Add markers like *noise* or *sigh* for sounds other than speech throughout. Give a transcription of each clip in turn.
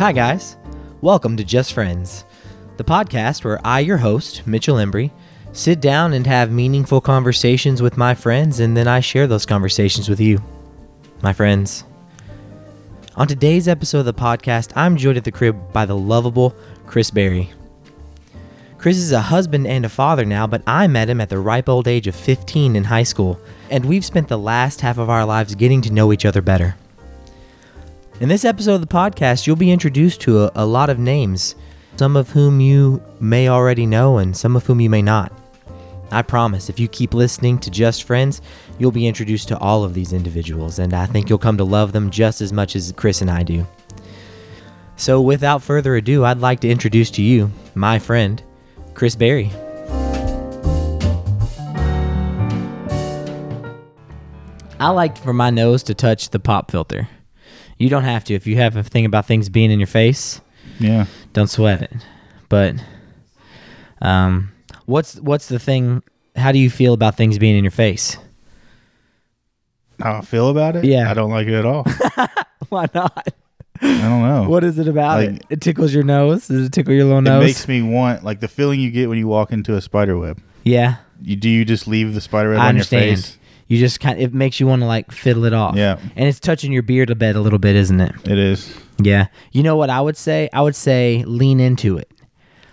Hi, guys. Welcome to Just Friends, the podcast where I, your host, Mitchell Embry, sit down and have meaningful conversations with my friends, and then I share those conversations with you, my friends. On today's episode of the podcast, I'm joined at the crib by the lovable Chris Berry. Chris is a husband and a father now, but I met him at the ripe old age of 15 in high school, and we've spent the last half of our lives getting to know each other better. In this episode of the podcast, you'll be introduced to a, a lot of names, some of whom you may already know and some of whom you may not. I promise, if you keep listening to Just Friends, you'll be introduced to all of these individuals, and I think you'll come to love them just as much as Chris and I do. So, without further ado, I'd like to introduce to you my friend, Chris Berry. I like for my nose to touch the pop filter. You don't have to if you have a thing about things being in your face. Yeah. Don't sweat it. But um, what's what's the thing? How do you feel about things being in your face? How I feel about it? Yeah. I don't like it at all. *laughs* Why not? I don't know. What is it about Like- it? It tickles your nose. Does it tickle your little it nose? It makes me want like the feeling you get when you walk into a spider web. yeah, You do you just leave the spider web I on your face? You just kind. of, It makes you want to like fiddle it off. Yeah. and it's touching your beard a bit, a little bit, isn't it? It is. Yeah. You know what I would say? I would say lean into it.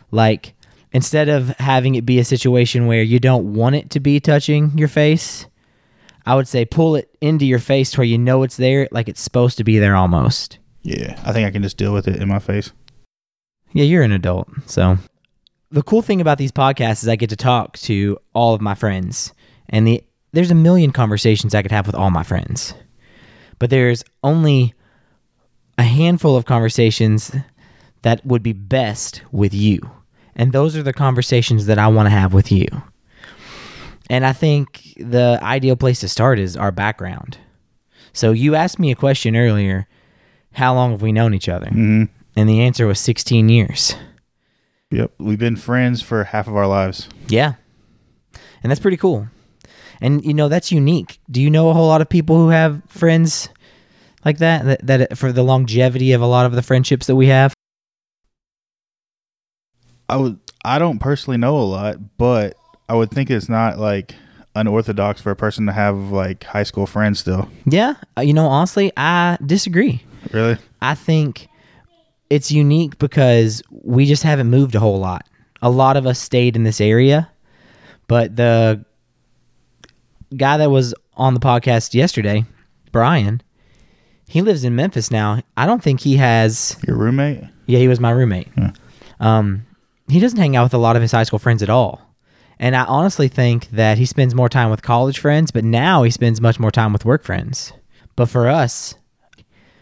Like instead of having it be a situation where you don't want it to be touching your face, I would say pull it into your face to where you know it's there, like it's supposed to be there almost. Yeah. I think I can just deal with it in my face. Yeah, you're an adult. So the cool thing about these podcasts is I get to talk to all of my friends. And the there's a million conversations I could have with all my friends. But there's only a handful of conversations that would be best with you. And those are the conversations that I want to have with you. And I think the ideal place to start is our background. So you asked me a question earlier, how long have we known each other? hmm And the answer was 16 years. Yep. We've been friends for half of our lives. Yeah. And that's pretty cool. And you know, that's unique. Do you know a whole lot of people who have friends like that that, that for the longevity of a lot of the friendships that we have? I would I don't personally know a lot, but I would think it's not like unorthodox for a person to have like high school friends still. Yeah. Uh, You know, honestly, I disagree. Really? I think it's unique because we just haven't moved a whole lot. A lot of us stayed in this area, but the guy that was on the podcast yesterday, Brian, he lives in Memphis now. I don't think he has. Your roommate? Yeah, he was my roommate. Yeah. Um, he doesn't hang out with a lot of his high school friends at all. And I honestly think that he spends more time with college friends, but now he spends much more time with work friends. But for us,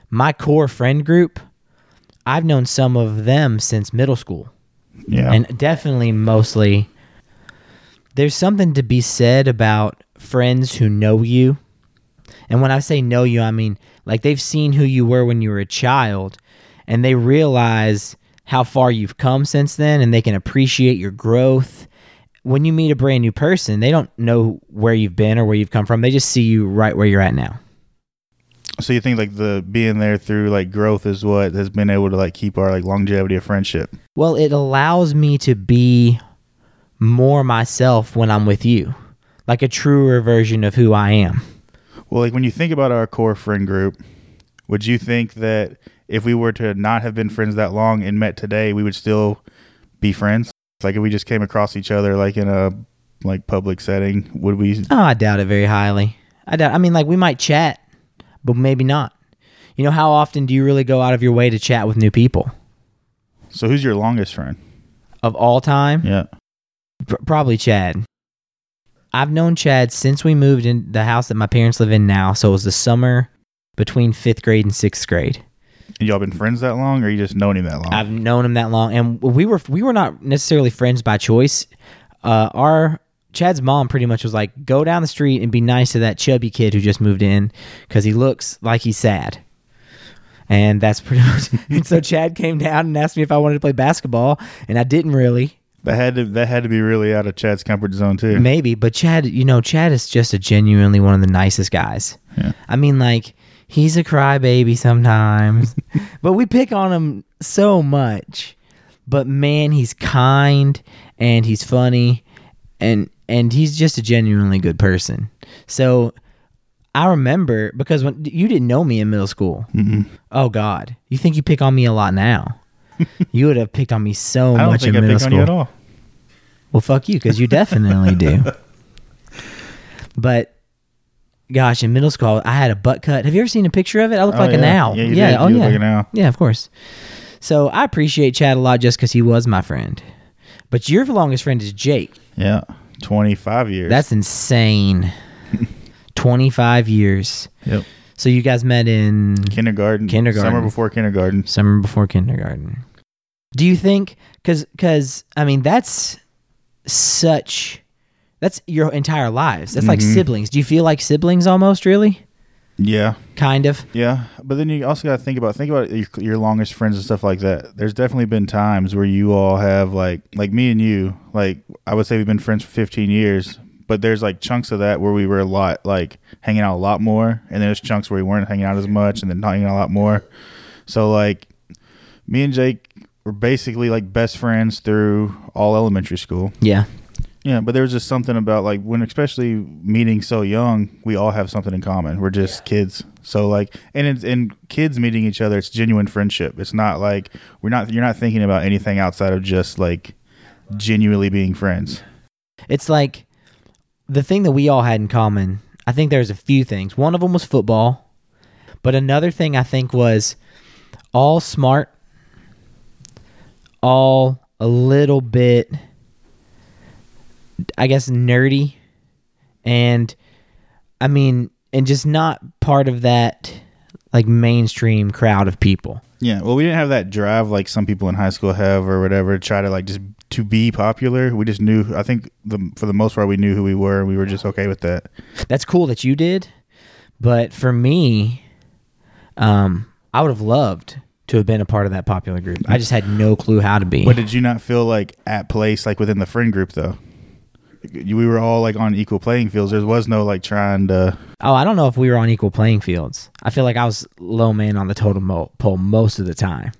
my core friend group, I've known some of them since middle school. Yeah. And definitely mostly there's something to be said about friends who know you. And when I say know you, I mean like they've seen who you were when you were a child and they realize how far you've come since then and they can appreciate your growth. When you meet a brand new person, they don't know where you've been or where you've come from. They just see you right where you're at now. So you think like the being there through like growth is what has been able to like keep our like longevity of friendship. Well, it allows me to be more myself when I'm with you, like a truer version of who I am. Well, like when you think about our core friend group, would you think that if we were to not have been friends that long and met today, we would still be friends? Like if we just came across each other like in a like public setting, would we? Oh, I doubt it very highly. I doubt. I mean, like we might chat, but maybe not. You know, how often do you really go out of your way to chat with new people? So who's your longest friend? Of all time, Yeah. Pr- probably Chad. I've known Chad since we moved in the house that my parents live in now. So it was the summer between fifth grade and sixth grade. And y'all been friends that long, or you just known him that long? I've known him that long, and we were we were not necessarily friends by choice. Uh, our Chad's mom pretty much was like, "Go down the street and be nice to that chubby kid who just moved in because he looks like he's sad." And that's pretty *laughs* much. and so Chad came down and asked me if I wanted to play basketball, and I didn't really. That had to that had to be really out of Chad's comfort zone too. Maybe, but Chad, you know, Chad is just a genuinely one of the nicest guys. Yeah. I mean, like he's a crybaby sometimes, *laughs* but we pick on him so much. But man, he's kind and he's funny, and and he's just a genuinely good person. So I remember because when you didn't know me in middle school. Mm-mm. Oh God, you think you pick on me a lot now? You would have picked on me so I don't much think in I middle school. you at all. Well, fuck you, because you definitely do. *laughs* But gosh, in middle school, I had a butt cut. Have you ever seen a picture of it? I look Oh, like an owl. Yeah, yeah. did. Oh, You yeah. like an owl. Yeah, of course. So I appreciate Chad a lot just because he was my friend. But your longest friend is Jake. Yeah, twenty five years. That's insane. *laughs* 25 years. yep. So you guys met in Kindergarten. Kindergarten. Summer before kindergarten. summer before kindergarten. Do you think cuz cuz I mean that's such that's your entire lives. That's like Mhm. siblings. Do you feel like siblings almost really? Yeah. Kind of. Yeah, but then you also got to think about think about your, your longest friends and stuff like that. There's definitely been times where you all have like like me and you like I would say we've been friends for 15 years, but there's like chunks of that where we were a lot like hanging out a lot more, and there's chunks where we weren't hanging out as much, and then hanging out a lot more. So like me and Jake were basically like best friends through all elementary school. Yeah. Yeah, but there was just something about like when, especially meeting so young, we all have something in common. We're just kids, so like, and it's and kids meeting each other, it's genuine friendship. It's not like we're not you're not thinking about anything outside of just like genuinely being friends. It's like the thing that we all had in common. I think there's a few things. One of them was football, but another thing I think was all smart, all a little bit, I guess, nerdy, and I mean, and just not part of that like mainstream crowd of people. Yeah, well, we didn't have that drive like some people in high school have or whatever. To try to like just to be popular. We just knew. I think the for the most part, we knew who we were, and we were just okay with that. that's cool that you did but for me um i would have loved to have been a part of that popular group i just had no clue how to be But did you not feel like at place like within the friend group though? You- We were all like on equal playing fields. There was no like trying to. oh i don't know if we were on equal playing fields i feel like i was low man on the totem pole most of the time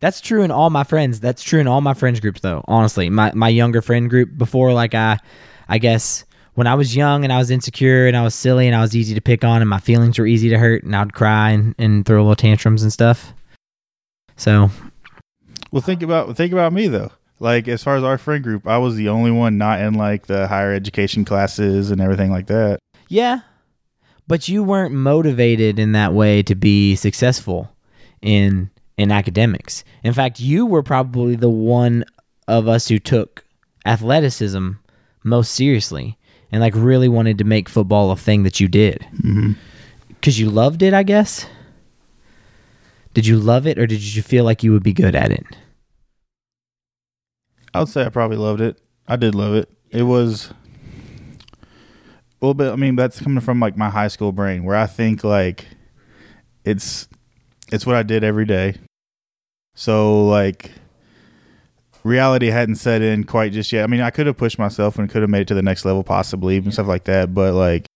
that's true in all my friends that's true in all my friends groups though honestly my, my younger friend group before like i i guess when i was young and i was insecure and i was silly and i was easy to pick on and my feelings were easy to hurt and i'd cry and, and throw little tantrums and stuff so Well, think about think about me though. Like as far as our friend group, I was the only one not in like the higher education classes and everything like that. Yeah. But you weren't motivated in that way to be successful in in academics. In fact, you were probably the one of us who took athleticism most seriously and like really wanted to make football a thing that you did. Mm-hmm. Cuz you loved it, I guess. Did you love it or did you feel like you would be good at it? I would say I probably loved it. I did love it. It was a little bit. I mean, that's coming from like my high school brain, where I think like it's it's what I did every day. So like reality hadn't set in quite just yet. I mean, I could have pushed myself and could have made it to the next level possibly and stuff like that. But like,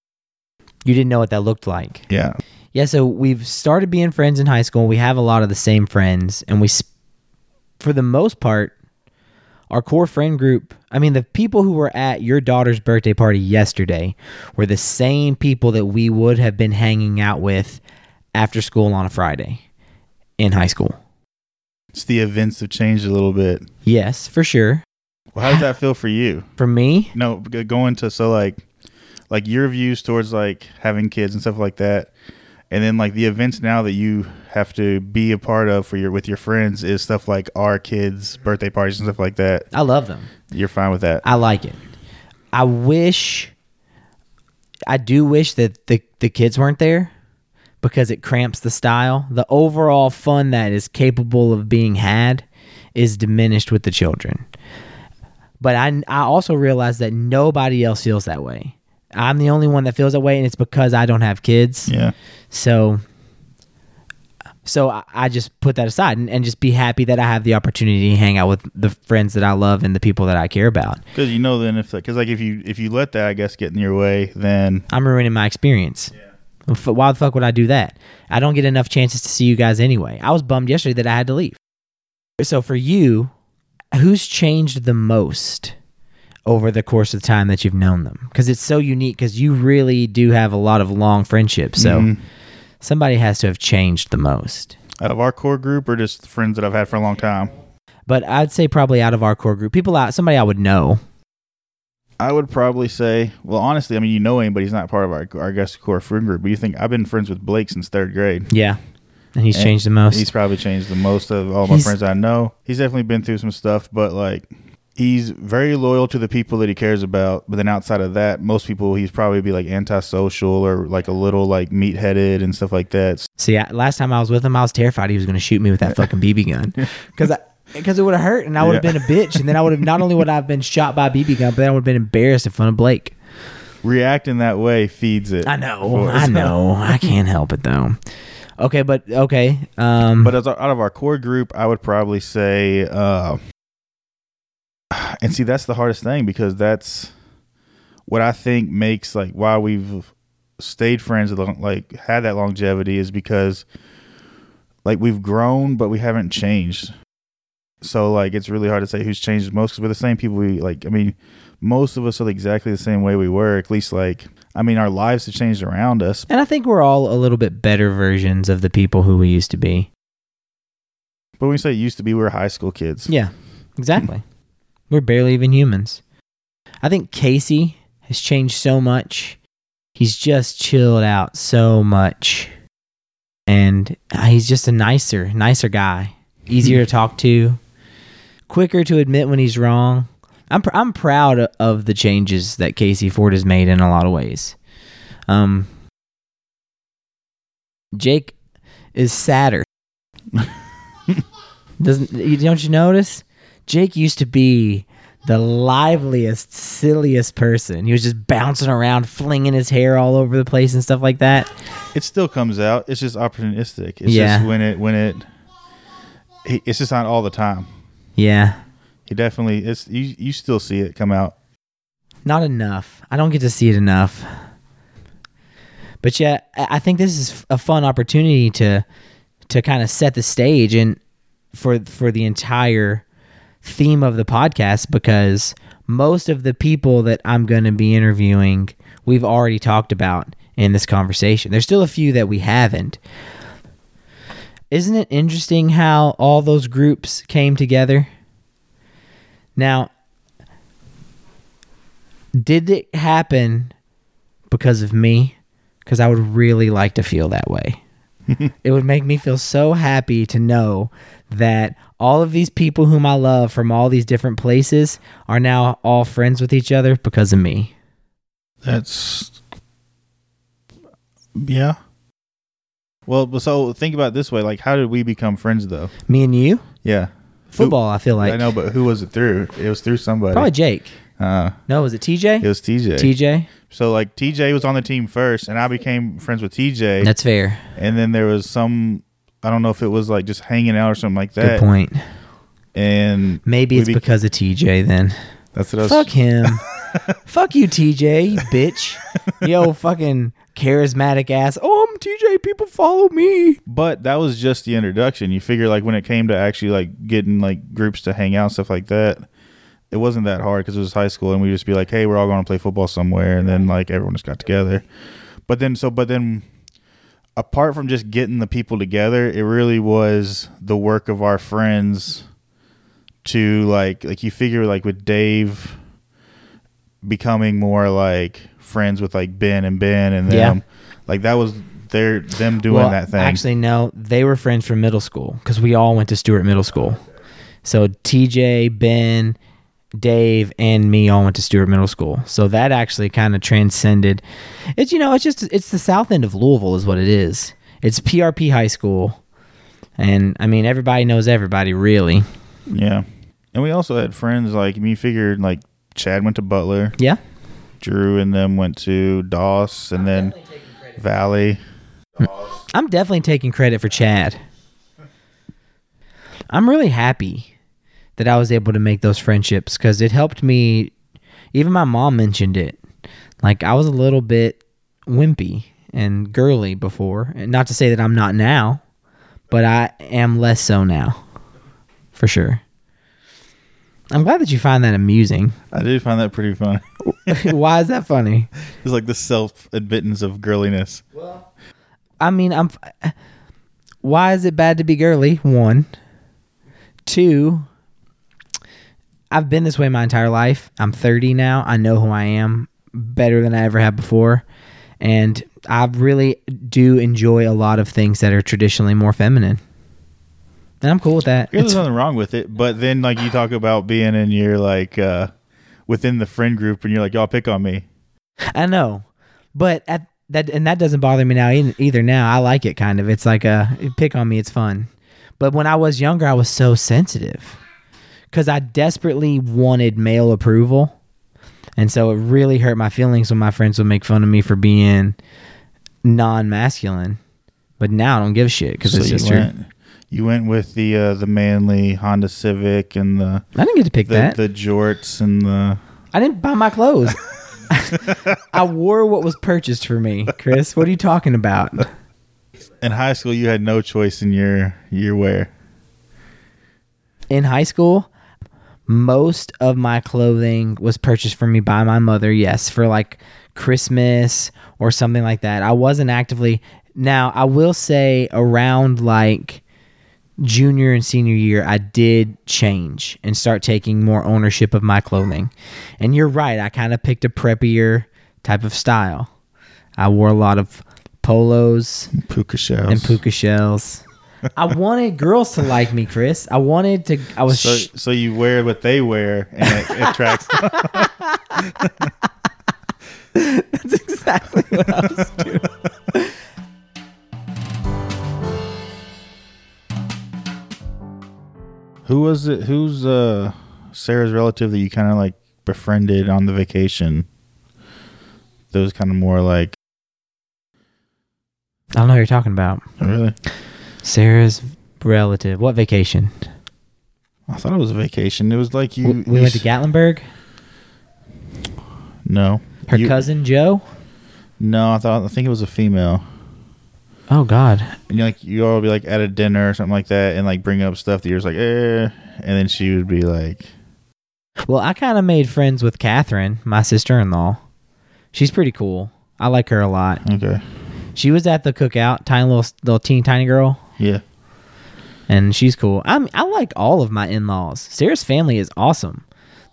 You didn't know what that looked like. yeah, Yeah, so we've started being friends in high school. We have a lot of the same friends, and we, sp- for the most part, our core friend group. I mean, the people who were at your daughter's birthday party yesterday were the same people that we would have been hanging out with after school on a Friday in high school. it's the events have changed a little bit. Yes, for sure. Well, how does that feel for you? *sighs* For me, No, going to so like like your views towards like having kids and stuff like that, and then like the events now that you have to be a part of for your with your friends is stuff like our kids' birthday parties and stuff like that. I love them. You're fine with that? I like it. I wish I do wish that the the kids weren't there because it cramps the style. The overall fun that is capable of being had is diminished with the children. But I I also realize that nobody else feels that way. I'm the only one that feels that way and it's because I don't have kids. yeah. So so I, I just put that aside and, and just be happy that I have the opportunity to hang out with the friends that I love and the people that I care about. Because you know then if because like if you if you let that I guess get in your way then I'm ruining my experience. F- Why the fuck would I do that? I don't get enough chances to see you guys anyway. I was bummed yesterday that I had to leave. So for you, who's changed the most over the course of the time that you've known them? Because it's so unique. Because you really do have a lot of long friendships. So Mhm. somebody has to have changed the most. out of our core group, or just friends that I've had for a long time. But I'd say probably out of our core group, people out, somebody I would know. I would probably say, well, honestly, I mean, you know him, but he's not part of our our guest core friend group. But you think I've been friends with Blake since third grade. Yeah, and he's And changed the most. He's probably changed the most of all my He's- friends I know. He's definitely been through some stuff, but like he's very loyal to the people that he cares about. But then outside of that, most people he's probably be like antisocial or like a little like meat headed and stuff like that. See, I, last time I was with him, I was terrified he was going to shoot me with that *laughs* fucking BB gun because because it would have hurt and I would have Yeah. been a bitch, and then I would have not only would I have been shot by a BB gun, but then I would have been embarrassed in front of Blake. Reacting that way feeds it. I know. I know, I *laughs* can't help it though. Okay, but okay, um, But as our, out of our core group, I would probably say, uh, *sighs* and see, that's the hardest thing because that's what I think makes like why we've stayed friends, like had that longevity, is because like we've grown, but we haven't changed. So like it's really hard to say who's changed most because we're the same people. We like, I mean, most of us are exactly the same way we were. At least like, I mean, our lives have changed around us, and I think we're all a little bit better versions of the people who we used to be. but when we say used to be, we were high school kids. Yeah, exactly. We're barely even humans. I think Casey has changed so much. He's just chilled out so much. And uh, he's just a nicer, nicer guy. *laughs* Easier to talk to. Quicker to admit when he's wrong. I'm pr- I'm proud of the changes that Casey Ford has made in a lot of ways. Um Jake is sadder. *laughs* Doesn't you- don't you notice? Jake used to be the liveliest, silliest person. He was just bouncing around, flinging his hair all over the place and stuff like that. it still comes out. It's just opportunistic. It's Yeah. just when it when it it's just not all the time. Yeah, He definitely it's you you still see it come out. not enough. I don't get to see it enough. But yeah, I I think this is a fun opportunity to to kind of set the stage and for for the entire theme of the podcast because most of the people that I'm going to be interviewing we've already talked about in this conversation. There's still a few that we haven't. Isn't it interesting how all those groups came together? Now, did it happen because of me? Because I would really like to feel that way. It would make me feel so happy to know that all of these people whom I love from all these different places are now all friends with each other because of me. That's yeah. Well, so think about it this way: like, how did we become friends, though? Me and you? Yeah, Football, I feel like. I know, but who was it through? It was through somebody. Probably Jake. Uh, No, was it TJ? it was TJ. TJ? So like TJ was on the team first, and I became friends with TJ. That's fair. and then there was some. I don't know if it was like just hanging out or something like that. Good point. And Maybe it's be- because of TJ then. that's what I was. Fuck him. *laughs* Fuck you, TJ, you bitch. *laughs* Yo, fucking charismatic ass. Oh, I'm TJ. People follow me. But that was just the introduction. You figure like when it came to actually like getting like groups to hang out and stuff like that, it wasn't that hard because it was high school and we just be like, hey, we're all going to play football somewhere, and then like everyone just got together. But then so but then apart from just getting the people together, it really was the work of our friends to like like you figure like with Dave becoming more like friends with like Ben and Ben and Yeah. them. Like that was their them doing well, that thing. Actually, no. They were friends from middle school because we all went to Stuart Middle School. So TJ, Ben, Dave, and me all went to Stuart Middle School. So that actually kind of transcended. It's you know, it's just it's the south end of Louisville is what it is. It's PRP High School, and I mean everybody knows everybody really. Yeah. And we also had friends like I mean, you figured like Chad went to Butler, Yeah. Drew and them went to Doss, and then Valley. I'm definitely taking credit for Chad. I'm really happy that I was able to make those friendships because it helped me. Even my mom mentioned it. Like I was a little bit wimpy and girly before. And not to say that I'm not now, but I am less so now. For sure. I'm glad that you find that amusing. I did find that pretty fun. *laughs* Why is that funny? It's like the self admittance of girliness. Well, I mean, I'm. Why is it bad to be girly? One. Two. I've been this way my entire life. I'm 30 now. I know who I am better than I ever have before. And I really do enjoy a lot of things that are traditionally more feminine. And I'm cool with that. There's nothing wrong with it, but then like you talk about being in your like uh within the friend group, and you're like, y'all pick on me. I know, but at that and that doesn't bother me now either. Now I like it kind of. It's like a pick on me. It's fun. But when I was younger, I was so sensitive because I desperately wanted male approval, and so it really hurt my feelings when my friends would make fun of me for being non-masculine. But now I don't give a shit because So it's you just true. went, you went with the uh, the manly Honda Civic and the I didn't get to pick the, that. the jorts and the I didn't buy my clothes. *laughs* *laughs* I wore what was purchased for me, Chris. What are you talking about? in high school you had no choice in your your wear. in high school, most of my clothing was purchased for me by my mother. Yes, for like Christmas or something like that. I wasn't actively. Now, I will say around like junior and senior year, I did change and start taking more ownership of my clothing. And you're right, I kind of picked a preppier type of style. I wore a lot of polos Puka shells. and puka shells. I wanted girls to like me, Chris. I wanted to. I was. So, sh- so you wear what they wear and it attracts. *laughs* That's exactly what I was doing. Who was it? Who's uh Sarah's relative that you kind of like befriended on the vacation? Those kind of more like I don't know what you're talking about. really. Sarah's relative. What vacation? I thought it was a vacation. It was like you. We you went to Gatlinburg. No, Her You- cousin Joe. No, I thought I think it was a female. Oh God. And like you all would be like at a dinner or something like that, and like bring up stuff that you're just like, eh, and then she would be like, Well, I kind of made friends with Catherine, my sister-in-law. She's pretty cool. I like her a lot. okay, She was at the cookout, tiny little little teeny tiny girl, yeah, and she's cool. I'm I like all of my in-laws. Sarah's family is awesome.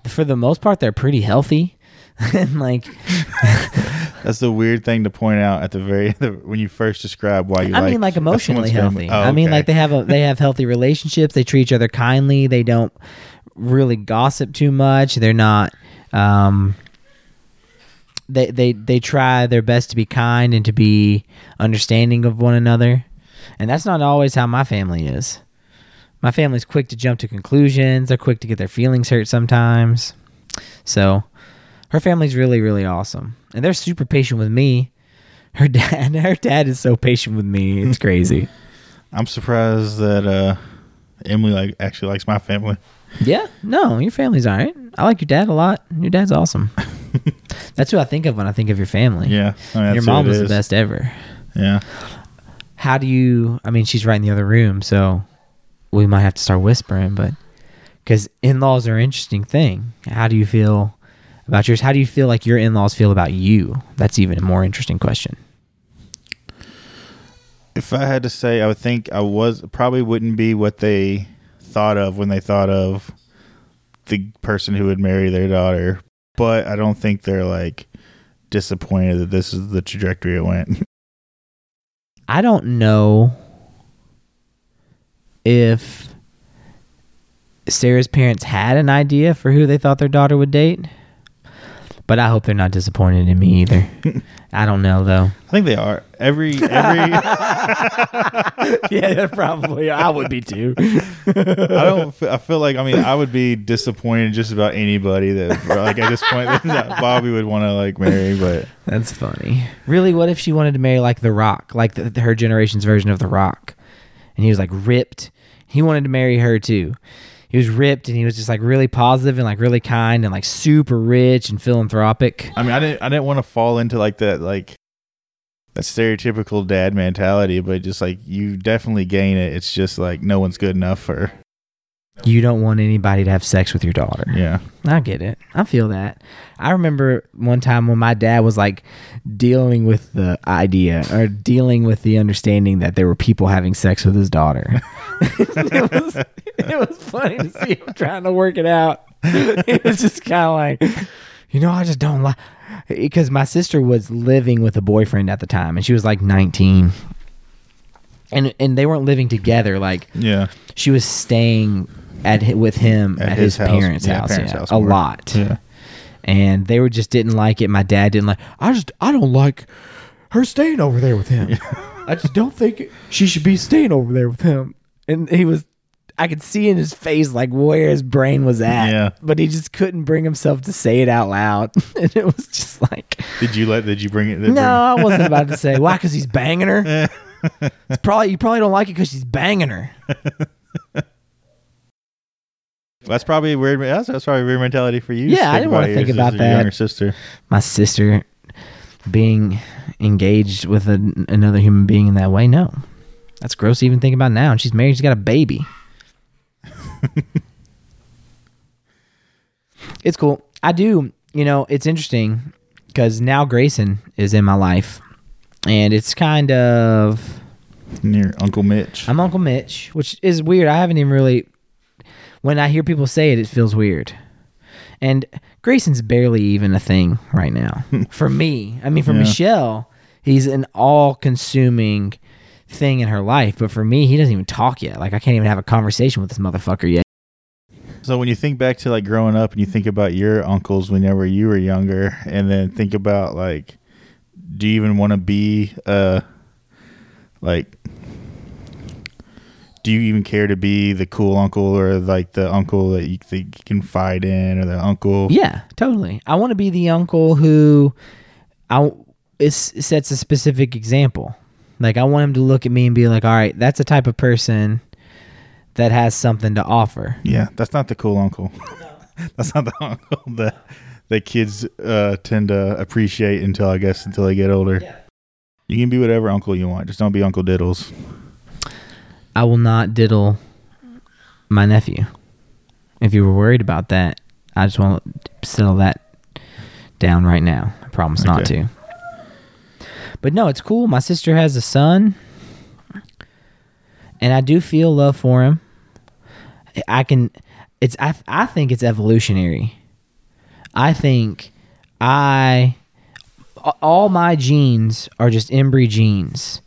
For the most part, they're pretty healthy, *laughs* and like *laughs* that's the weird thing to point out at the very *laughs* the, when you first describe why you. I like mean, like emotionally healthy. Oh, I mean, okay. like they have a they have healthy relationships. They treat each other kindly. They don't really gossip too much. They're not. Um, they they they try their best to be kind and to be understanding of one another, and that's not always how my family is. My family's quick to jump to conclusions. They're quick to get their feelings hurt sometimes. So, her family's really really awesome, and they're super patient with me. Her *laughs* dad, her dad is so patient with me. It's crazy. *laughs* I'm surprised that uh Emily like actually likes my family. yeah, no, your family's all right. I like your dad a lot. Your dad's awesome. *laughs* That's who I think of when I think of your family. Yeah, I mean, your mom was the best ever. Yeah, How do you? I mean, she's right in the other room, so we might have to start whispering. But because in-laws are an interesting thing. How do you feel about yours? How do you feel like your in-laws feel about you? That's even a more interesting question. if I had to say, I would think I was probably wouldn't be what they thought of when they thought of the person who would marry their daughter. But I don't think they're like disappointed that this is the trajectory it went. *laughs* I don't know if Sarah's parents had an idea for who they thought their daughter would date, but I hope they're not disappointed in me either. *laughs* I don't know though. I think they are. Every every *laughs* yeah, probably. I would be too. *laughs* I don't. I feel like I mean I would be disappointed just about anybody that like at this point that Bobby would want to like marry, but That's funny. Really, what if she wanted to marry like The Rock, like the, her generation's version of The Rock, and he was like ripped? He wanted to marry her too. He was ripped and he was just like really positive and like really kind and like super rich and philanthropic. I mean I didn't I didn't want to fall into like that like that stereotypical dad mentality, but just like you definitely gain it. It's just like no one's good enough for You don't want anybody to have sex with your daughter. yeah. I get it. I feel that. I remember one time when my dad was like dealing with the idea or dealing with the understanding that there were people having sex with his daughter. *laughs* *laughs* it, was, it was funny to see him trying to work it out. *laughs* It was just kind of like, you know, I just don't like because my sister was living with a boyfriend at the time and she was like 19. And, and they weren't living together like Yeah. she was staying at with him at, At his, his house. parents' Yeah, house, parents' yeah, house a lot. Yeah. And they were just didn't like it. My dad didn't like. I just I don't like her staying over there with him. I just don't think she should be staying over there with him. And he was, I could see in his face like where his brain was at. Yeah. But he just couldn't bring himself to say it out loud. *laughs* and it was just like, Did you let? Did you bring it? no, I wasn't about to say *laughs* why because he's banging her. *laughs* It's probably you probably don't like it because she's banging her. That's probably weird. That's, that's probably weird mentality for you. Yeah, I didn't wanna think about that. Younger sister. my sister being engaged with a, another human being in that way no that's gross to even think about now and she's married she's got a baby *laughs* it's cool i do you know it's interesting because now grayson is in my life and it's kind of Near Uncle Mitch. i'm uncle mitch which is weird i haven't even really when i hear people say it it feels weird and Grayson's barely even a thing right now *laughs* for me. I mean, for Yeah. Michelle, he's an all-consuming thing in her life, but for me, he doesn't even talk yet. Like I can't even have a conversation with this motherfucker yet. So when you think back to like growing up and you think about your uncles whenever you were younger, and then think about like, do you even want to be uh, like, do you even care to be the cool uncle or like the uncle that you think you can fight in or the uncle? Yeah, totally. I want to be the uncle who, I is sets a specific example. Like I want him to look at me and be like, "All right, that's a type of person that has something to offer." Yeah, that's not the cool uncle. *laughs* that's not the uncle that that kids uh, tend to appreciate until I guess until they get older. You can be whatever uncle you want, just don't be Uncle Diddles. I will not diddle my nephew. If you were worried about that, I just want to settle that down right now. I promise not to. But no, it's cool. My sister has a son, and I do feel love for him. I can. It's. I. I think it's evolutionary. I think I. All my genes are just Embry genes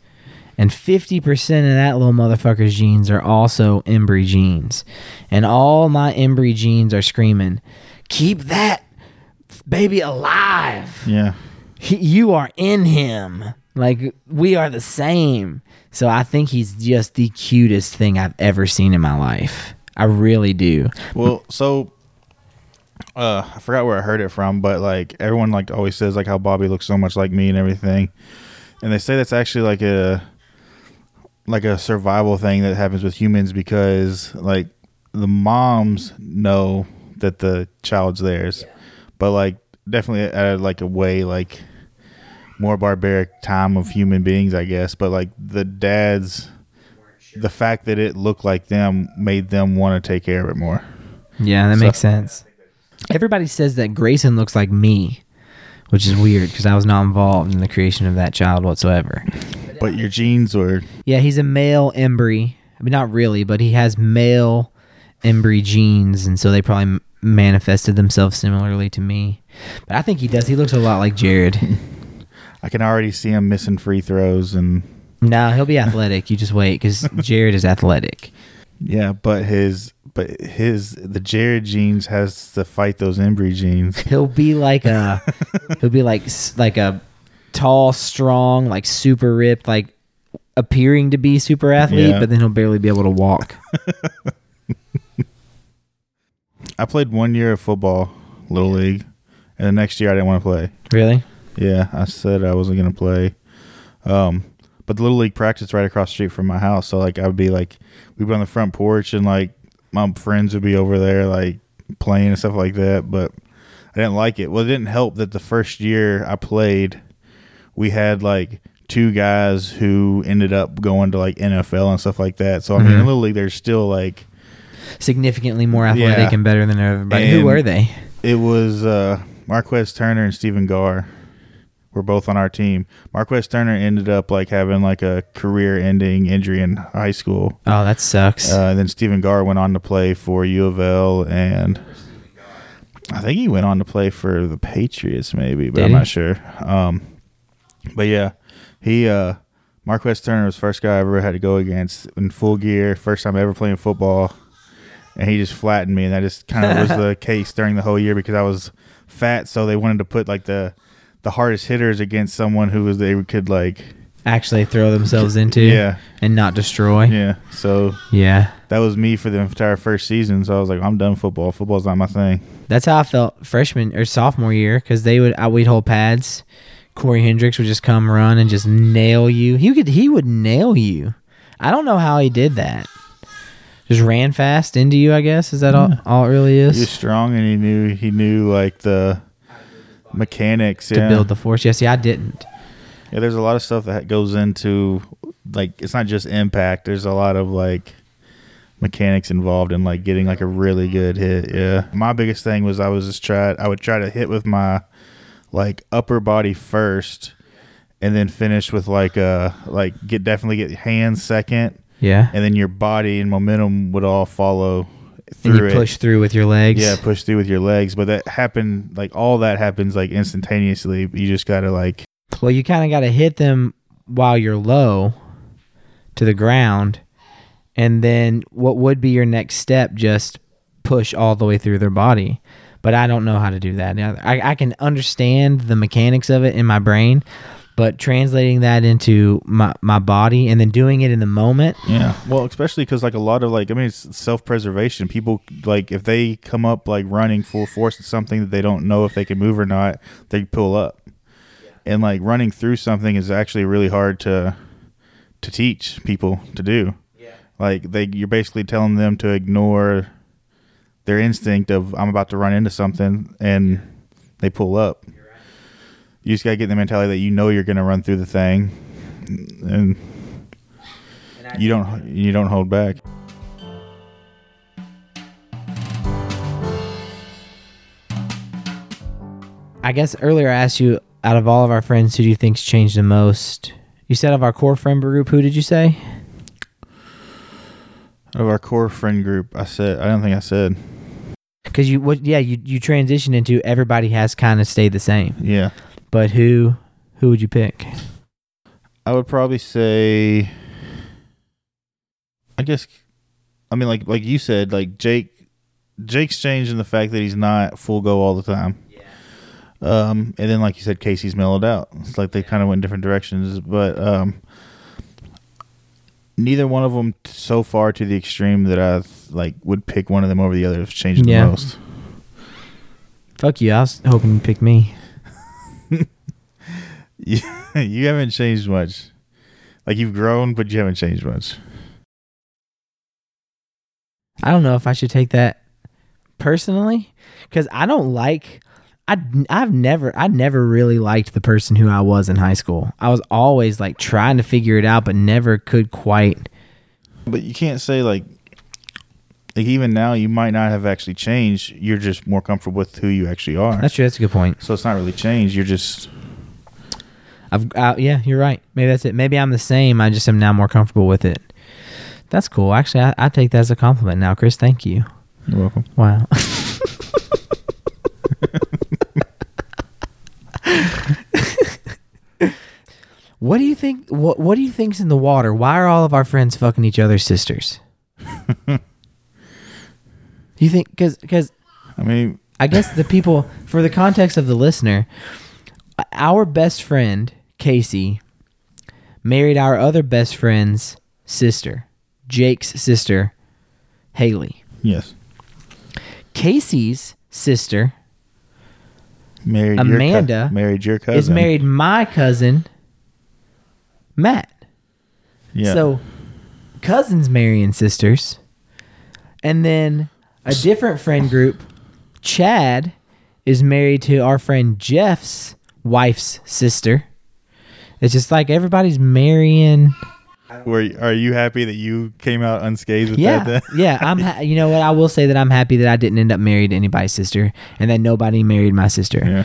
and 50% of that little motherfucker's genes are also Embry genes. And all my Embry genes are screaming, keep that baby alive. Yeah. He, you are in him. Like, we are the same. So I think he's just the cutest thing I've ever seen in my life. I really do. Well, so uh I forgot where I heard it from, but like everyone like always says like how Bobby looks so much like me and everything. And they say that's actually like a like a survival thing that happens with humans because like the moms know that the child's theirs. But like definitely at like a way like more barbaric time of human beings, I guess. But like the dads the fact that it looked like them made them want to take care of it more. Yeah, that So- makes sense. Everybody says that Grayson looks like me, which is weird because I was not involved in the creation of that child whatsoever. But your genes were Yeah, he's a male embry. I mean, not really, but he has male embry genes, and so they probably m- manifested themselves similarly to me. But I think he does. He looks a lot like Jared. *laughs* I can already see him missing free throws and no, he'll be athletic. You just wait, because Jared is athletic. Yeah, but his but his the Jared genes has to fight those Embry genes. *laughs* He'll be like a, *laughs* he'll be like like a tall, strong, like super ripped, like appearing to be super athlete, Yeah. but then he'll barely be able to walk. *laughs* I played one year of football, little league, and the next year I didn't want to play. really? Yeah, I said I wasn't gonna play. Um, but the little league practice right across the street from my house, so like I would be like, we'd be on the front porch and like my friends would be over there like playing and stuff like that. But I didn't like it. Well, it didn't help that the first year I played, we had like two guys who ended up going to like NFL and stuff like that. So I mean, Mhm. in little league, there's still like Significantly more athletic Yeah. and better than everybody. Who were they? it was uh, Marquez Turner and Stephen Garr were both on our team. Marquez Turner ended up like having like a career-ending injury in high school. Oh, that sucks. Uh, and then Stephen Garr went on to play for U of L, and I think he went on to play for the Patriots, maybe, but Did I'm he? not sure. Um, but yeah, he uh, Marquez Turner was the first guy I ever had to go against in full gear, first time ever playing football, and he just flattened me, and that just kind of was *laughs* the case during the whole year because I was fat, so they wanted to put like the the hardest hitters against someone who was they could like Actually throw themselves into yeah and not destroy. yeah so yeah. that was me for the entire first season. So I was like, I'm done football. Football's not my thing. That's how I felt freshman or sophomore year because they would I, we'd hold pads. Corey Hendricks would just come run and just nail you. He could he would nail you. I don't know how he did that. Just ran fast into you. I guess is that all? All it really He was strong and he knew he knew like the mechanics. to Yeah. build the force. Yeah, see, I didn't. yeah, there's a lot of stuff that goes into like it's not just impact. There's a lot of like mechanics involved in like getting like a really good hit. Yeah. My biggest thing was I was just try I would try to hit with my like upper body first and then finish with like uh like get definitely get hands second Yeah, and then your body and momentum would all follow and you it. push through with your legs. Yeah, push through with your legs. But that happened like all that happens like instantaneously. You just gotta like Well, you kind of got to hit them while you're low to the ground, and then what would be your next step? Just push all the way through their body. But I don't know how to do that. I, I can understand the mechanics of it in my brain, but translating that into my, my body and then doing it in the moment. yeah. Well, especially because like a lot of like I mean it's self preservation. People like if they come up like running full force at something that they don't know if they can move or not, they pull up. And like running through something is actually really hard to to teach people to do. Yeah. Like they you're basically telling them to ignore their instinct of I'm about to run into something and they pull up. You just gotta get the mentality that you know you're gonna run through the thing and you don't you don't hold back. I guess earlier I asked you, out of all of our friends, who do you think's changed the most? You said of our core friend group, who did you say? Of our core friend group, I said I don't think I said. Because you, what? Yeah, you you transitioned into everybody has kind of stayed the same. Yeah. But who who would you pick? I would probably say I guess I mean like like you said, like Jake Jake's changed in the fact that he's not full go all the time. Yeah. Um and then like you said, Casey's mellowed out. It's like they kind of went in different directions. But um neither one of them so far to the extreme that I like would pick one of them over the other has changed Yeah. the most. Fuck you. I was hoping you pick me. You, *laughs* you haven't changed much. Like you've grown, but you haven't changed much. I don't know if I should take that personally because I don't like. I I've never I never really liked the person who I was in high school. I was always like trying to figure it out, but never could quite. But you can't say like like even now you might not have actually changed. You're just more comfortable with who you actually are. That's true. That's a good point. so it's not really changed. You're just I've uh, yeah, you're right. Maybe that's it. Maybe I'm the same. I just am now more comfortable with it. That's cool. Actually, I, I take that as a compliment now, Chris. Thank you. you're welcome. Wow. *laughs* what do you think? What What do you think's in the water? Why are all of our friends fucking each other's sisters? *laughs* you think? Because because I mean, I guess the people, for the context of the listener, our best friend, Casey, married our other best friend's sister, Jake's sister, Haley. yes. Casey's sister Married Amanda your married your cousin. is married my cousin, Matt. Yeah. So, cousins marrying sisters. And then a different friend group, Chad, is married to our friend Jeff's wife's sister. It's just like everybody's marrying. Were are you happy that you came out unscathed with Yeah, that? Then? yeah. I'm. Ha- you know what? I will say that I'm happy that I didn't end up married to anybody's sister, and that nobody married my sister. yeah.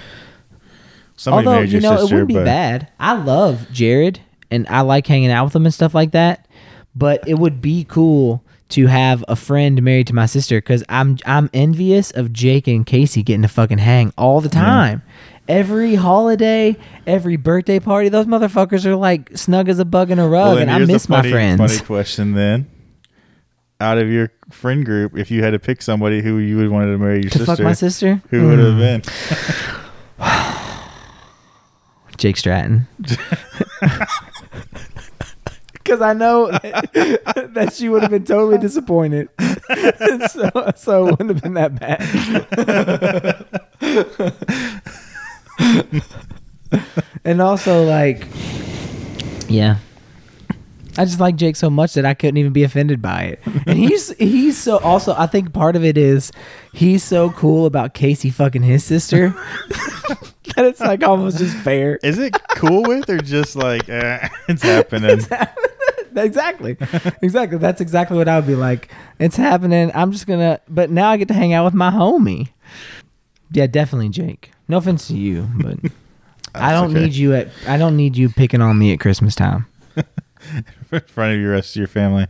Somebody Although married you know sister, it wouldn't be bad. I love Jared, and I like hanging out with him and stuff like that. But it would be cool to have a friend married to my sister because I'm I'm envious of Jake and Casey getting to fucking hang all the time. Every holiday, every birthday party, those motherfuckers are like snug as a bug in a rug, Well, and I miss my friends. Funny question then. Out of your friend group, if you had to pick somebody who you would wanted to marry your to sister, fuck my sister, who would have Mm, been? *sighs* Jake Stratton. *laughs* Because I know that she would have been totally disappointed, *laughs* so so it wouldn't have been that bad. *laughs* *laughs* and also, like, yeah, I just like Jake so much that I couldn't even be offended by it. And he's he's so also I think part of it is he's so cool about Casey fucking his sister *laughs* that it's like almost just fair. Is it cool with or just like eh, *laughs* it's happening? exactly. Exactly. That's exactly what i would be like. It's happening. I'm just gonna but now i get to hang out with my homie yeah definitely jake no offense to you but *laughs* i don't okay. need you at i don't need you picking on me at christmas time *laughs* in front of your rest of your family.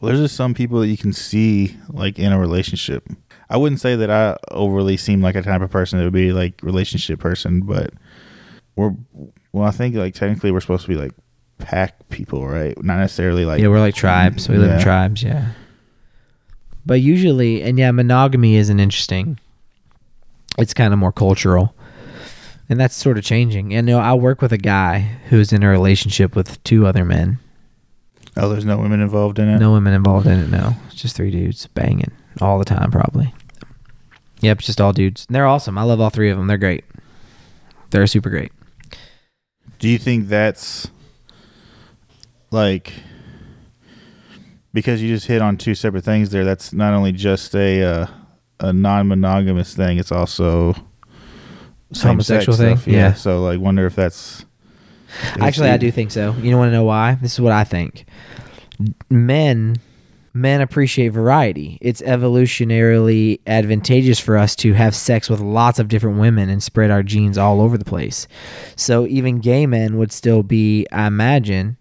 Well, there's just some people that you can see like in a relationship. I wouldn't say that I overly seem like a type of person that would be like relationship person, but we're well. I think like technically we're supposed to be like pack people, right? Not necessarily like yeah we're like tribes we live in tribes yeah but usually and yeah monogamy isn't interesting it's kind of more cultural and that's sort of changing and you know i work with a guy who's in a relationship with two other men oh, there's no women involved in it. No women involved in it. No, it's just three dudes banging all the time, probably. Yep, it's just all dudes. And they're awesome. I love all three of them. They're great. They're super great. Do you think that's like because you just hit on two separate things there? That's not only just a uh, a non-monogamous thing; it's also Homosexual thing? stuff. Yeah. Yeah. So, like, wonder if that's if Actually, I do think so. You don't want to know why? This is what I think. Men, men appreciate variety. It's evolutionarily advantageous for us to have sex with lots of different women and spread our genes all over the place. So even gay men would still be, I imagine,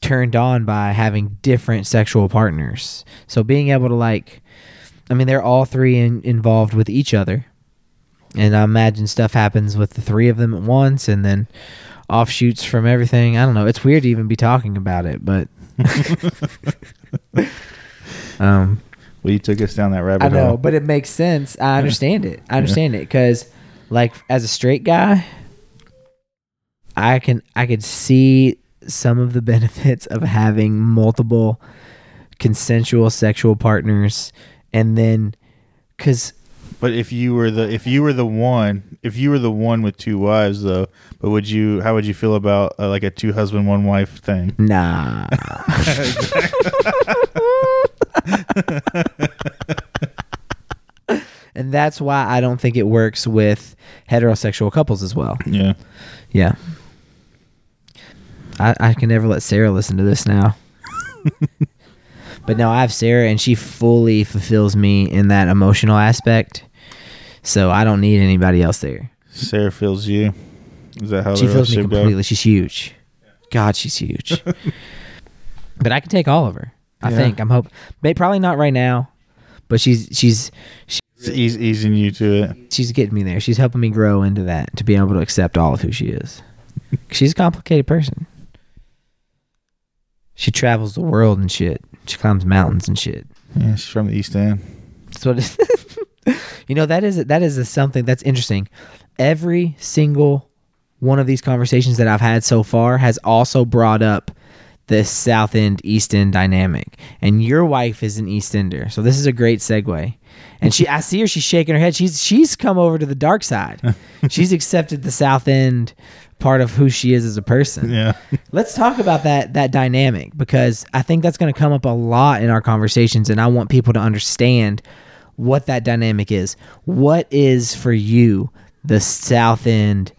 turned on by having different sexual partners. So being able to like, I mean, they're all three in, involved with each other. And I imagine stuff happens with the three of them at once, and then offshoots from everything. I don't know. It's weird to even be talking about it, but *laughs* um, Well, you took us down that rabbit hole. I know, but it makes sense. I understand it. I understand it because, like, as a straight guy, I can I could see some of the *laughs* benefits of having multiple consensual sexual partners, and then because But if you were the if you were the one if you were the one with two wives though, but would you how would you feel about uh, like a two husband one wife thing? nah. *laughs* and that's why I don't think it works with heterosexual couples as well. Yeah. Yeah. I, I can never let Sarah listen to this now. *laughs* but no, I have Sarah and she fully fulfills me in that emotional aspect. So I don't need anybody else there. Sarah feels you. Is that how she feels me completely. She's huge. God, she's huge. *laughs* but I can take all of her. I Yeah. think. I'm hope. May probably not right now, but she's she's she, It's eas- easing you to it. she's getting me there. She's helping me grow into that to be able to accept all of who she is. *laughs* she's a complicated person. She travels the world and shit. She climbs mountains and shit. Yeah, she's from the East End. That's what it *laughs* You know that is that is a something that's interesting. Every single one of these conversations that I've had so far has also brought up the South End East End dynamic. And your wife is an East Ender, so this is a great segue. And she, I see her, she's shaking her head. She's she's come over to the dark side. *laughs* she's accepted the South End part of who she is as a person. Yeah. *laughs* Let's talk about that that dynamic because I think that's going to come up a lot in our conversations, and I want people to understand what that dynamic is. What is for you the South End,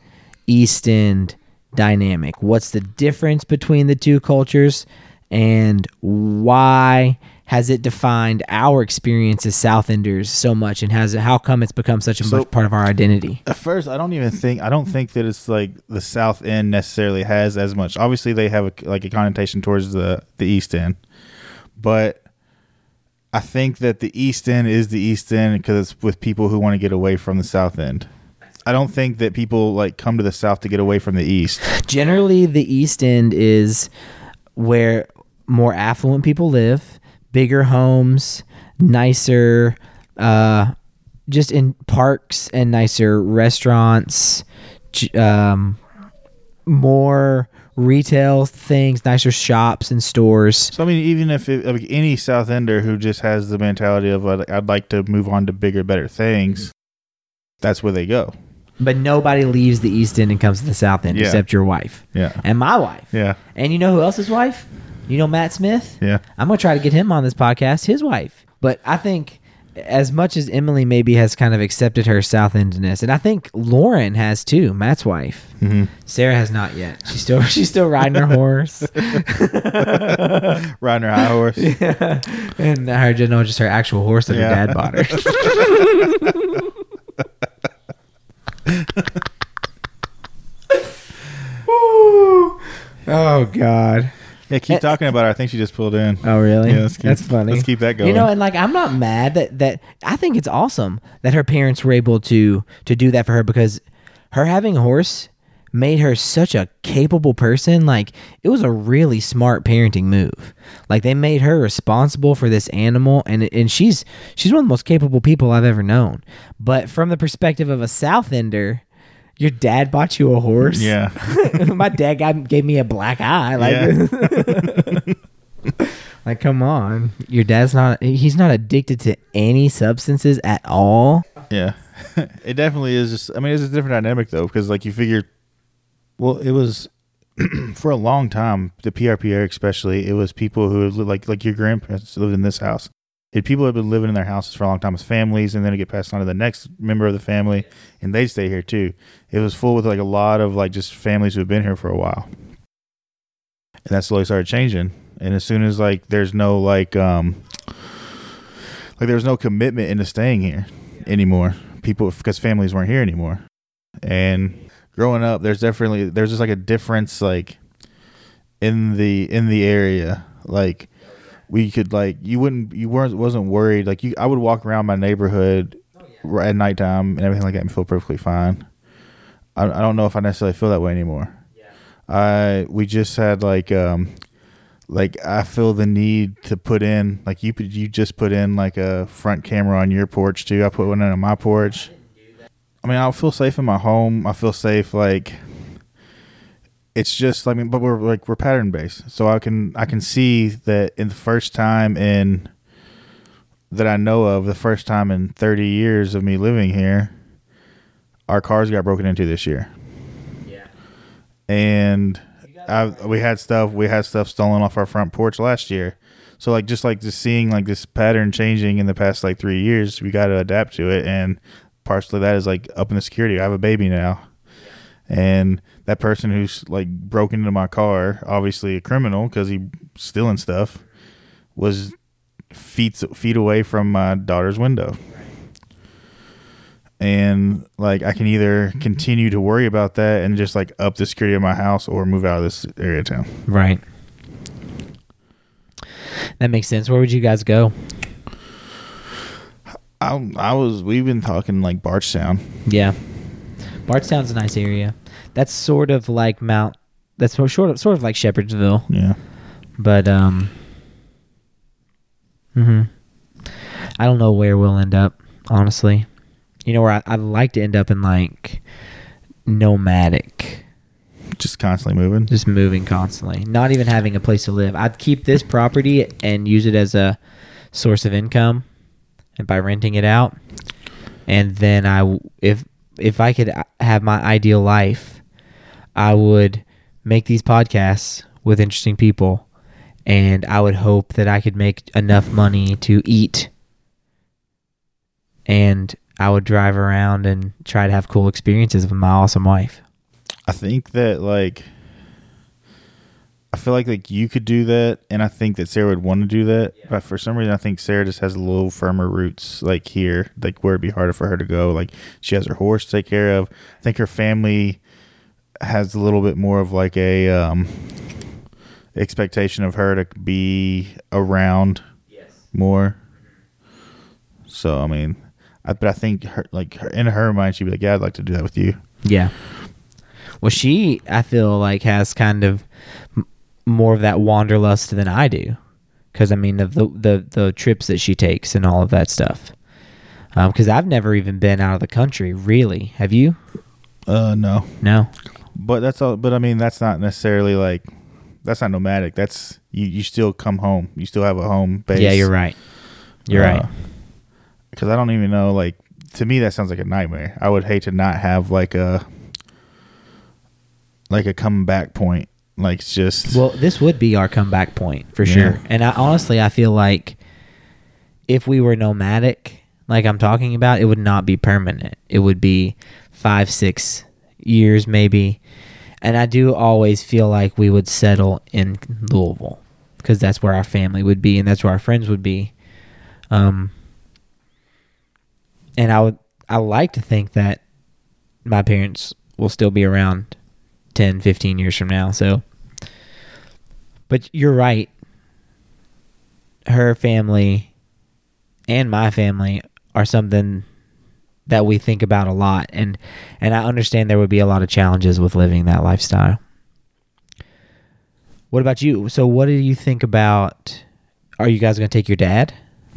East End dynamic? What's the difference between the two cultures? And why has it defined our experience as South Enders so much? And has it, how come it's become such a So- much part of our identity? At first, I don't even think I don't think that it's like the South End necessarily has as much. Obviously, they have a, like a connotation towards the the East End, but I think that the East End is the East End because it's with people who want to get away from the South End. I don't think that people like come to the South to get away from the East. Generally, the East End is where more affluent people live, bigger homes, nicer, uh, just in parks and nicer restaurants, um, more retail things, nicer shops and stores. So I mean, even if it, like any South Ender who just has the mentality of like, I'd like to move on to bigger, better things, that's where they go. But nobody leaves the East End and comes to the South End Yeah. except your wife Yeah, and my wife. yeah, And you know who else's wife? You know Matt Smith? yeah. I'm gonna try to get him on this podcast, his wife. But I think as much as Emily maybe has kind of accepted her South Endness, and I think Lauren has too, Matt's wife. hmm Sarah has not yet. She's still *laughs* she's still riding her horse. *laughs* Riding her high horse. *laughs* yeah. And her just no, just her actual horse that Yeah. her dad bought her. oh God. Yeah, keep eh, talking about her. I think she just pulled in. Oh really? Yeah, let's keep- That's funny. let's keep that going. You know, and like I'm not mad that that I think it's awesome that her parents were able to to do that for her because her having a horse made her such a capable person. Like it was a really smart parenting move. Like they made her responsible for this animal and and she's she's one of the most capable people I've ever known. But from the perspective of a South Ender, your dad bought you a horse. Yeah. *laughs* My dad got, gave me a black eye. Like, *laughs* like, come on. Your dad's not, he's not addicted to any substances at all. Yeah, *laughs* it definitely is. Just, I mean, it's a different dynamic though, because like you figure, well, it was *clears throat* for a long time the PRP era, especially. It was people who like like your grandparents lived in this house. People had been living in their houses for a long time as families, and then it get passed on to the next member of the family, and they stay here too. It was full with like a lot of like just families who have been here for a while, and that slowly started changing. And as soon as like there's no like um like there's no commitment into staying here anymore. People because families weren't here anymore. And growing up, there's definitely there's just like a difference like in the in the area. Like we could like you wouldn't you weren't wasn't worried like you I would walk around my neighborhood r- at nighttime and everything like that and feel perfectly fine. I, I don't know if I necessarily feel that way anymore. Yeah. I we just had like um like I feel the need to put in like you you just put in like a front camera on your porch too. I put one in on my porch. I mean, I feel safe in my home. I feel safe like it's just I mean, but we're like we're pattern based, so I can I can see that in the first time in that I know of, the first time in thirty years of me living here, our cars got broken into this year. Yeah. and I, we had stuff we had stuff stolen off our front porch last year. So like just like just seeing like this pattern changing in the past like three years we got to adapt to it. And partially that is like up in the security. I have a baby now and that person who's like broken into my car obviously a criminal because he stealing stuff was feet feet away from my daughter's window and like I can either continue to worry about that and just like up the security of my house or move out of this area of town. Right. That makes sense. Where would you guys go? I I was we've been talking like Bardstown. Yeah. Bardstown's a nice area. That's sort of like Mount. That's sort of sort of like Shepherdsville, Yeah, but um. Hmm. I don't know where we'll end up. Honestly, you know where I, I'd like to end up in like nomadic, just constantly moving. just moving constantly, not even having a place to live. I'd keep this property and use it as a source of income, and by renting it out, and then I if if I could uh, have my ideal life, I would make these podcasts with interesting people, and I would hope that I could make enough money to eat, and I would drive around and try to have cool experiences with my awesome wife. I think that like I feel like like you could do that, and I think that Sarah would want to do that. But for some reason, I think Sarah just has a little firmer roots, like here, like where it'd be harder for her to go. Like she has her horse to take care of. I think her family has a little bit more of like a um, expectation of her to be around more. So I mean, I, but I think her like her, in her mind, she'd be like, "Yeah, I'd like to do that with you." Yeah. Well, she I feel like has kind of m- more of that wanderlust than I do, because I mean of the the the trips that she takes and all of that stuff. Because I've never even been out of the country, really. Have you? Uh, no. No. But that's all. But I mean, that's not necessarily like that's not nomadic. That's you. You still come home. You still have a home base. Yeah, you're right. You're right. Because I don't even know. Like to me, that sounds like a nightmare. I would hate to not have like a like a come back point. Like it's just Well, this would be our comeback point for Yeah. sure. And I honestly, I feel like if we were nomadic, like I'm talking about, it would not be permanent. It would be five, six years maybe. And I do always feel like we would settle in Louisville because that's where our family would be and that's where our friends would be. Um, and I would, I like to think that my parents will still be around 10, 15 years from now. So, but you're right. Her family and my family are something that we think about a lot and and I understand there would be a lot of challenges with living that lifestyle. What about you? So what do you think about are you guys going to take your dad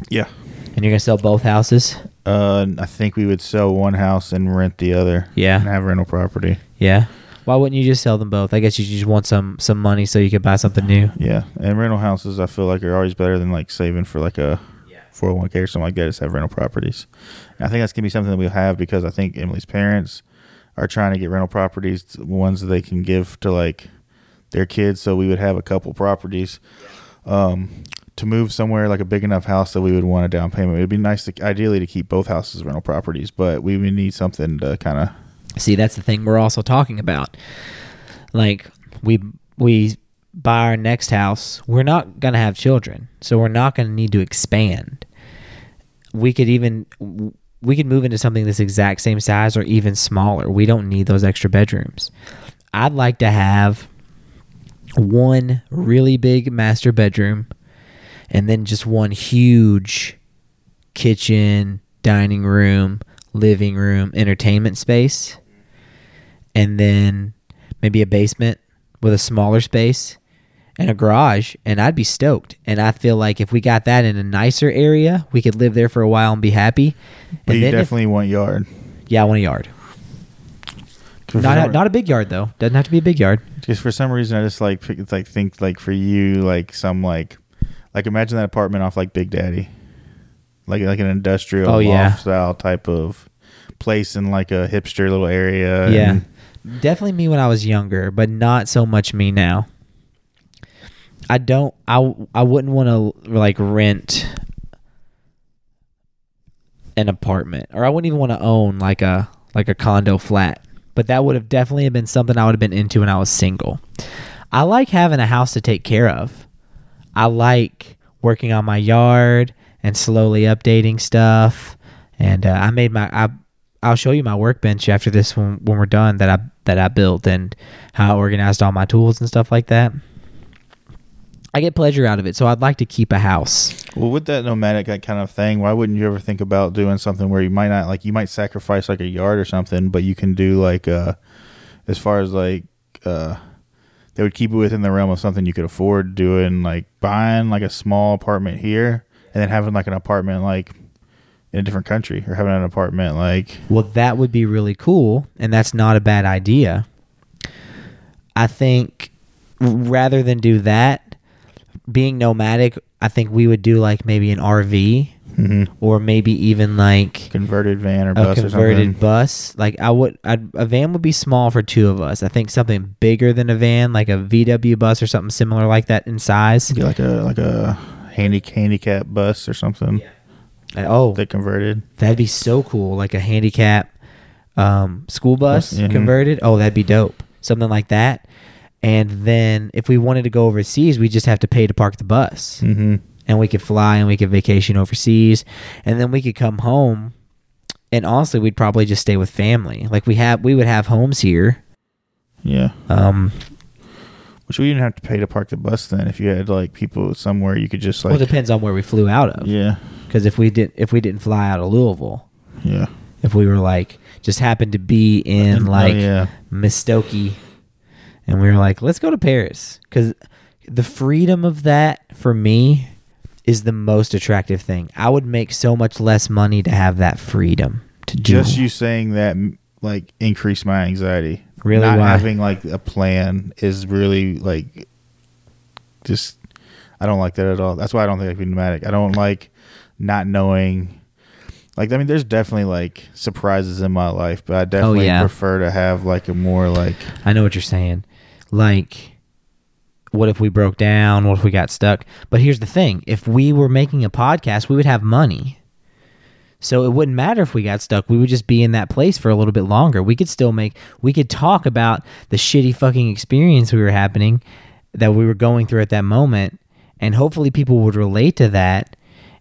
yeah. and you're going to sell both houses? Uh, I think we would sell one house and rent the other. Yeah. And have rental property. Yeah. Why wouldn't you just sell them both? I guess you just want some some money so you could buy something new. Yeah. And rental houses, I feel like are always better than like saving for like a 401k or something like that. Is have rental properties. And I think that's gonna be something that we'll have because I think Emily's parents are trying to get rental properties, ones that they can give to like their kids. So we would have a couple properties. Um, to move somewhere like a big enough house that we would want a down payment. It'd be nice to ideally to keep both houses rental properties, but we would need something to kind of See, that's the thing we're also talking about. Like we we buy our next house, we're not going to have children. So we're not going to need to expand. We could even we could move into something this exact same size or even smaller. We don't need those extra bedrooms. I'd like to have one really big master bedroom and then just one huge kitchen, dining room, living room, entertainment space, and then maybe a basement with a smaller space and a garage, and I'd be stoked. And I feel like if we got that in a nicer area, we could live there for a while and be happy. But And you then if- definitely want yard. yeah, I want a yard. Not a, some- not a big yard though. Doesn't have to be a big yard. Just for some reason, I just like it's like think like for you like some like like imagine that apartment off like Big Daddy, like like an industrial Oh, yeah. loft style type of place in like a hipster little area. Yeah. and- Definitely me when I was younger, but not so much me now. I don't I I wouldn't want to like rent an apartment or I wouldn't even want to own like a like a condo flat. But that would have definitely been something I would have been into when I was single. I like having a house to take care of. I like working on my yard and slowly updating stuff. And uh, I made my I I'll show you my workbench after this when when we're done that I that I built and how I organized all my tools and stuff like that. I get pleasure out of it, so I'd like to keep a house. Well, with that nomadic kind of thing, why wouldn't you ever think about doing something where you might not like you might sacrifice like a yard or something, but you can do like uh as far as like uh they would keep it within the realm of something you could afford doing like buying like a small apartment here and then having like an apartment like in a different country or having an apartment like Well, that would be really cool, and that's not a bad idea. I think rather than do that, being nomadic, I think we would do like maybe an RV or maybe even like converted van or a bus or converted bus. Like I would, I'd, a van would be small for two of us. I think something bigger than a van, like a VW bus or something similar like that in size. Get like a like a handy handicap bus or something Uh, Oh, they converted. That'd be so cool, like a handicap um, school bus Mhm. converted. Oh, that'd be dope. something like that. And then if we wanted to go overseas, we just have to pay to park the bus. Mm-hmm. And we could fly and we could vacation overseas. And then we could come home. And honestly, we'd probably just stay with family. Like we have we would have homes here. Yeah. Um Which we didn't have to pay to park the bus then. If you had like people somewhere, you could just like. well it depends on where we flew out of. yeah. Because if we did if we didn't fly out of Louisville, Yeah. if we were like just happened to be in Oh, like yeah. Muskogee, and we were like, let's go to Paris because the freedom of that for me is the most attractive thing. I would make so much less money to have that freedom to do. Just you saying that like increased my anxiety. Really? Not Why? having like a plan is really like just I don't like that at all. That's why I don't think I can be nomadic. I don't like not knowing like I mean there's definitely like surprises in my life, but I oh, definitely yeah. prefer to have like a more like I know what you're saying. Like, what if we broke down? What if we got stuck? But here's the thing: if we were making a podcast, we would have money. So it wouldn't matter if we got stuck. We would just be in that place for a little bit longer. We could still make. We could talk about the shitty fucking experience we were happening, that we were going through at that moment, and hopefully people would relate to that.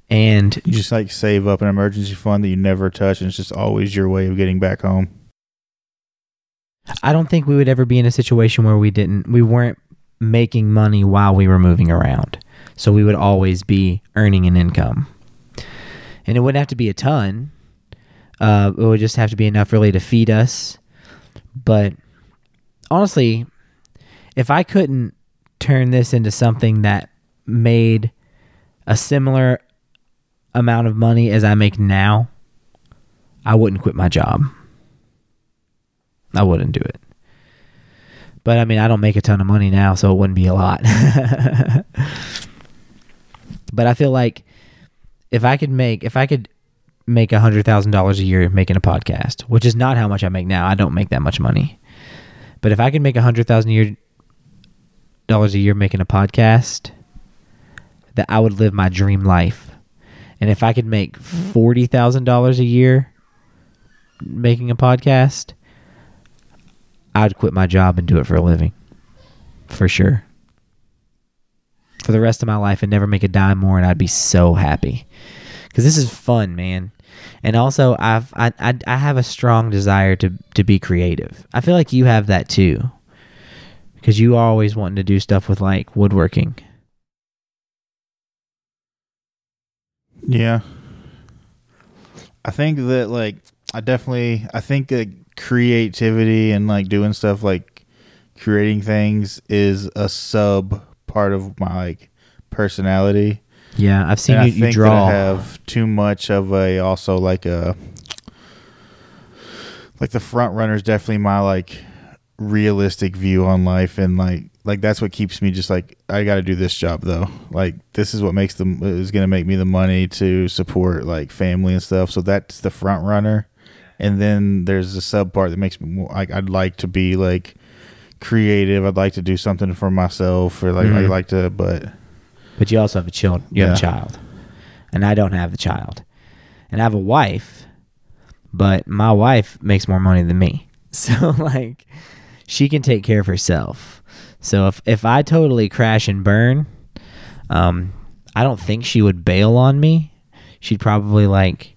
And you just like save up an emergency fund that you never touch and it's just always your way of getting back home. I don't think we would ever be in a situation where we didn't we weren't making money while we were moving around. So we would always be earning an income. And it wouldn't have to be a ton. Uh, it would just have to be enough really to feed us. But honestly, if I couldn't turn this into something that made a similar amount of money as I make now, I wouldn't quit my job. I wouldn't do it. But I mean, I don't make a ton of money now, so it wouldn't be a lot. *laughs* but I feel like if I could make if I could make a hundred thousand dollars a year making a podcast, which is not how much I make now. I don't make that much money. But if I could make a hundred thousand dollars a year making a podcast, that I would live my dream life. And if I could make forty thousand dollars a year making a podcast, I'd quit my job and do it for a living. For sure. For the rest of my life and never make a dime more and I'd be so happy. Cuz this is fun, man. And also I've I, I I have a strong desire to to be creative. I feel like you have that too. Cuz you are always wanting to do stuff with like woodworking. Yeah. I think that like I definitely I think that creativity and like doing stuff like creating things is a sub part of my like personality. Yeah, I've seen and you, I you draw. I have too much of a also like a like the front runner is definitely my like realistic view on life and like like that's what keeps me just like I got to do this job though. Like this is what makes them is going to make me the money to support like family and stuff. So that's the front runner. And then there's the sub part that makes me more like I'd like to be like creative. I'd like to do something for myself or like I Mhm. like to but But you also have a child. You have a child, and I don't have the child, and I have a wife, but my wife makes more money than me. *laughs* So like, she can take care of herself. So if if I totally crash and burn, um, I don't think she would bail on me. She'd probably like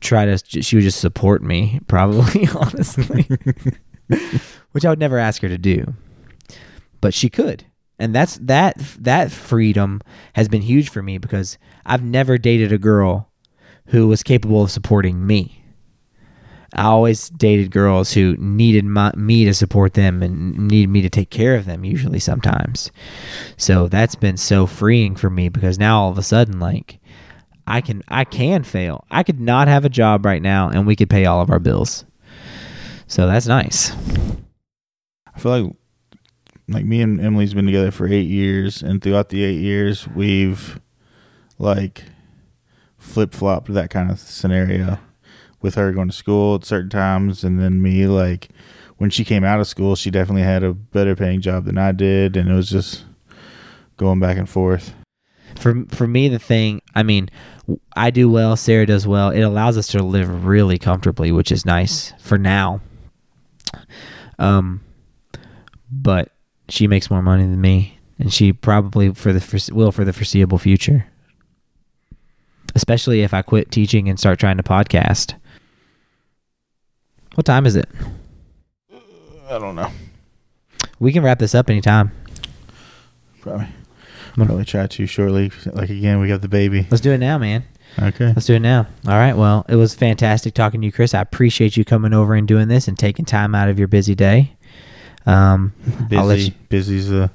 try to. She would just support me, *laughs* probably *laughs* honestly, which I would never ask her to do but she could. And that's that that freedom has been huge for me because i've never dated a girl who was capable of supporting me. I always dated girls who needed my, me to support them and needed me to take care of them usually sometimes. So that's been so freeing for me because now all of a sudden like i can i can fail. I could not have a job right now and we could pay all of our bills. So that's nice I feel like like me and Emily's been together for eight years, and throughout the eight years, we've like flip flopped that kind of scenario with her going to school at certain times, and then me like when she came out of school, she definitely had a better paying job than I did, and it was just going back and forth. for for me the thing i mean I do well sarah does well it allows us to live really comfortably which is nice for now um but she makes more money than me, and she probably for the will for the foreseeable future. Especially if I quit teaching and start trying to podcast. What time is it? I don't know. We can wrap this up anytime. Probably. Probably try to shortly. Like again, we got the baby. Let's do it now, man. Okay. Let's do it now. All right. Well, it was fantastic talking to you, Chris. I appreciate you coming over and doing this and taking time out of your busy day. Um, Busy. Busy's uh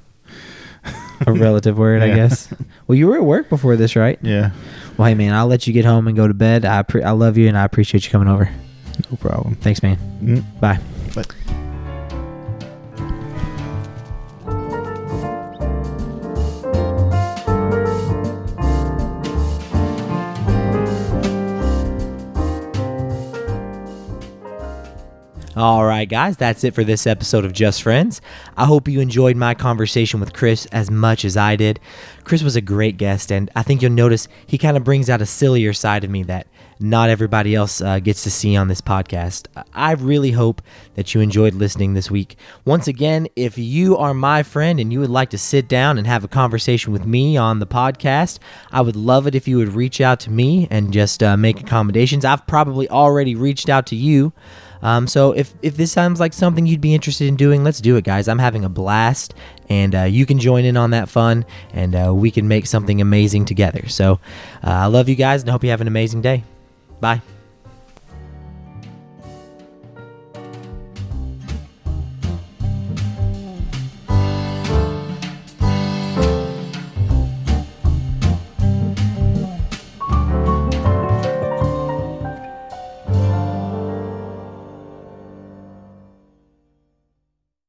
a relative word, I *laughs* guess. Well, you were at work before this, right? yeah. Well, hey, man, I'll let you get home and go to bed. I pre- I love you and I appreciate you coming over. No problem. Thanks, man. Mm. Bye. But All right, guys, that's it for this episode of Just Friends. I hope you enjoyed my conversation with Chris as much as I did. Chris was a great guest, and I think you'll notice he kind of brings out a sillier side of me that not everybody else uh, gets to see on this podcast. I really hope that you enjoyed listening this week. Once again, if you are my friend and you would like to sit down and have a conversation with me on the podcast, I would love it if you would reach out to me and just uh, make accommodations. I've probably already reached out to you. Um, so if, if this sounds like something you'd be interested in doing, let's do it, guys. I'm having a blast, and uh, you can join in on that fun, and uh, we can make something amazing together. So uh, I love you guys, and hope you have an amazing day. Bye.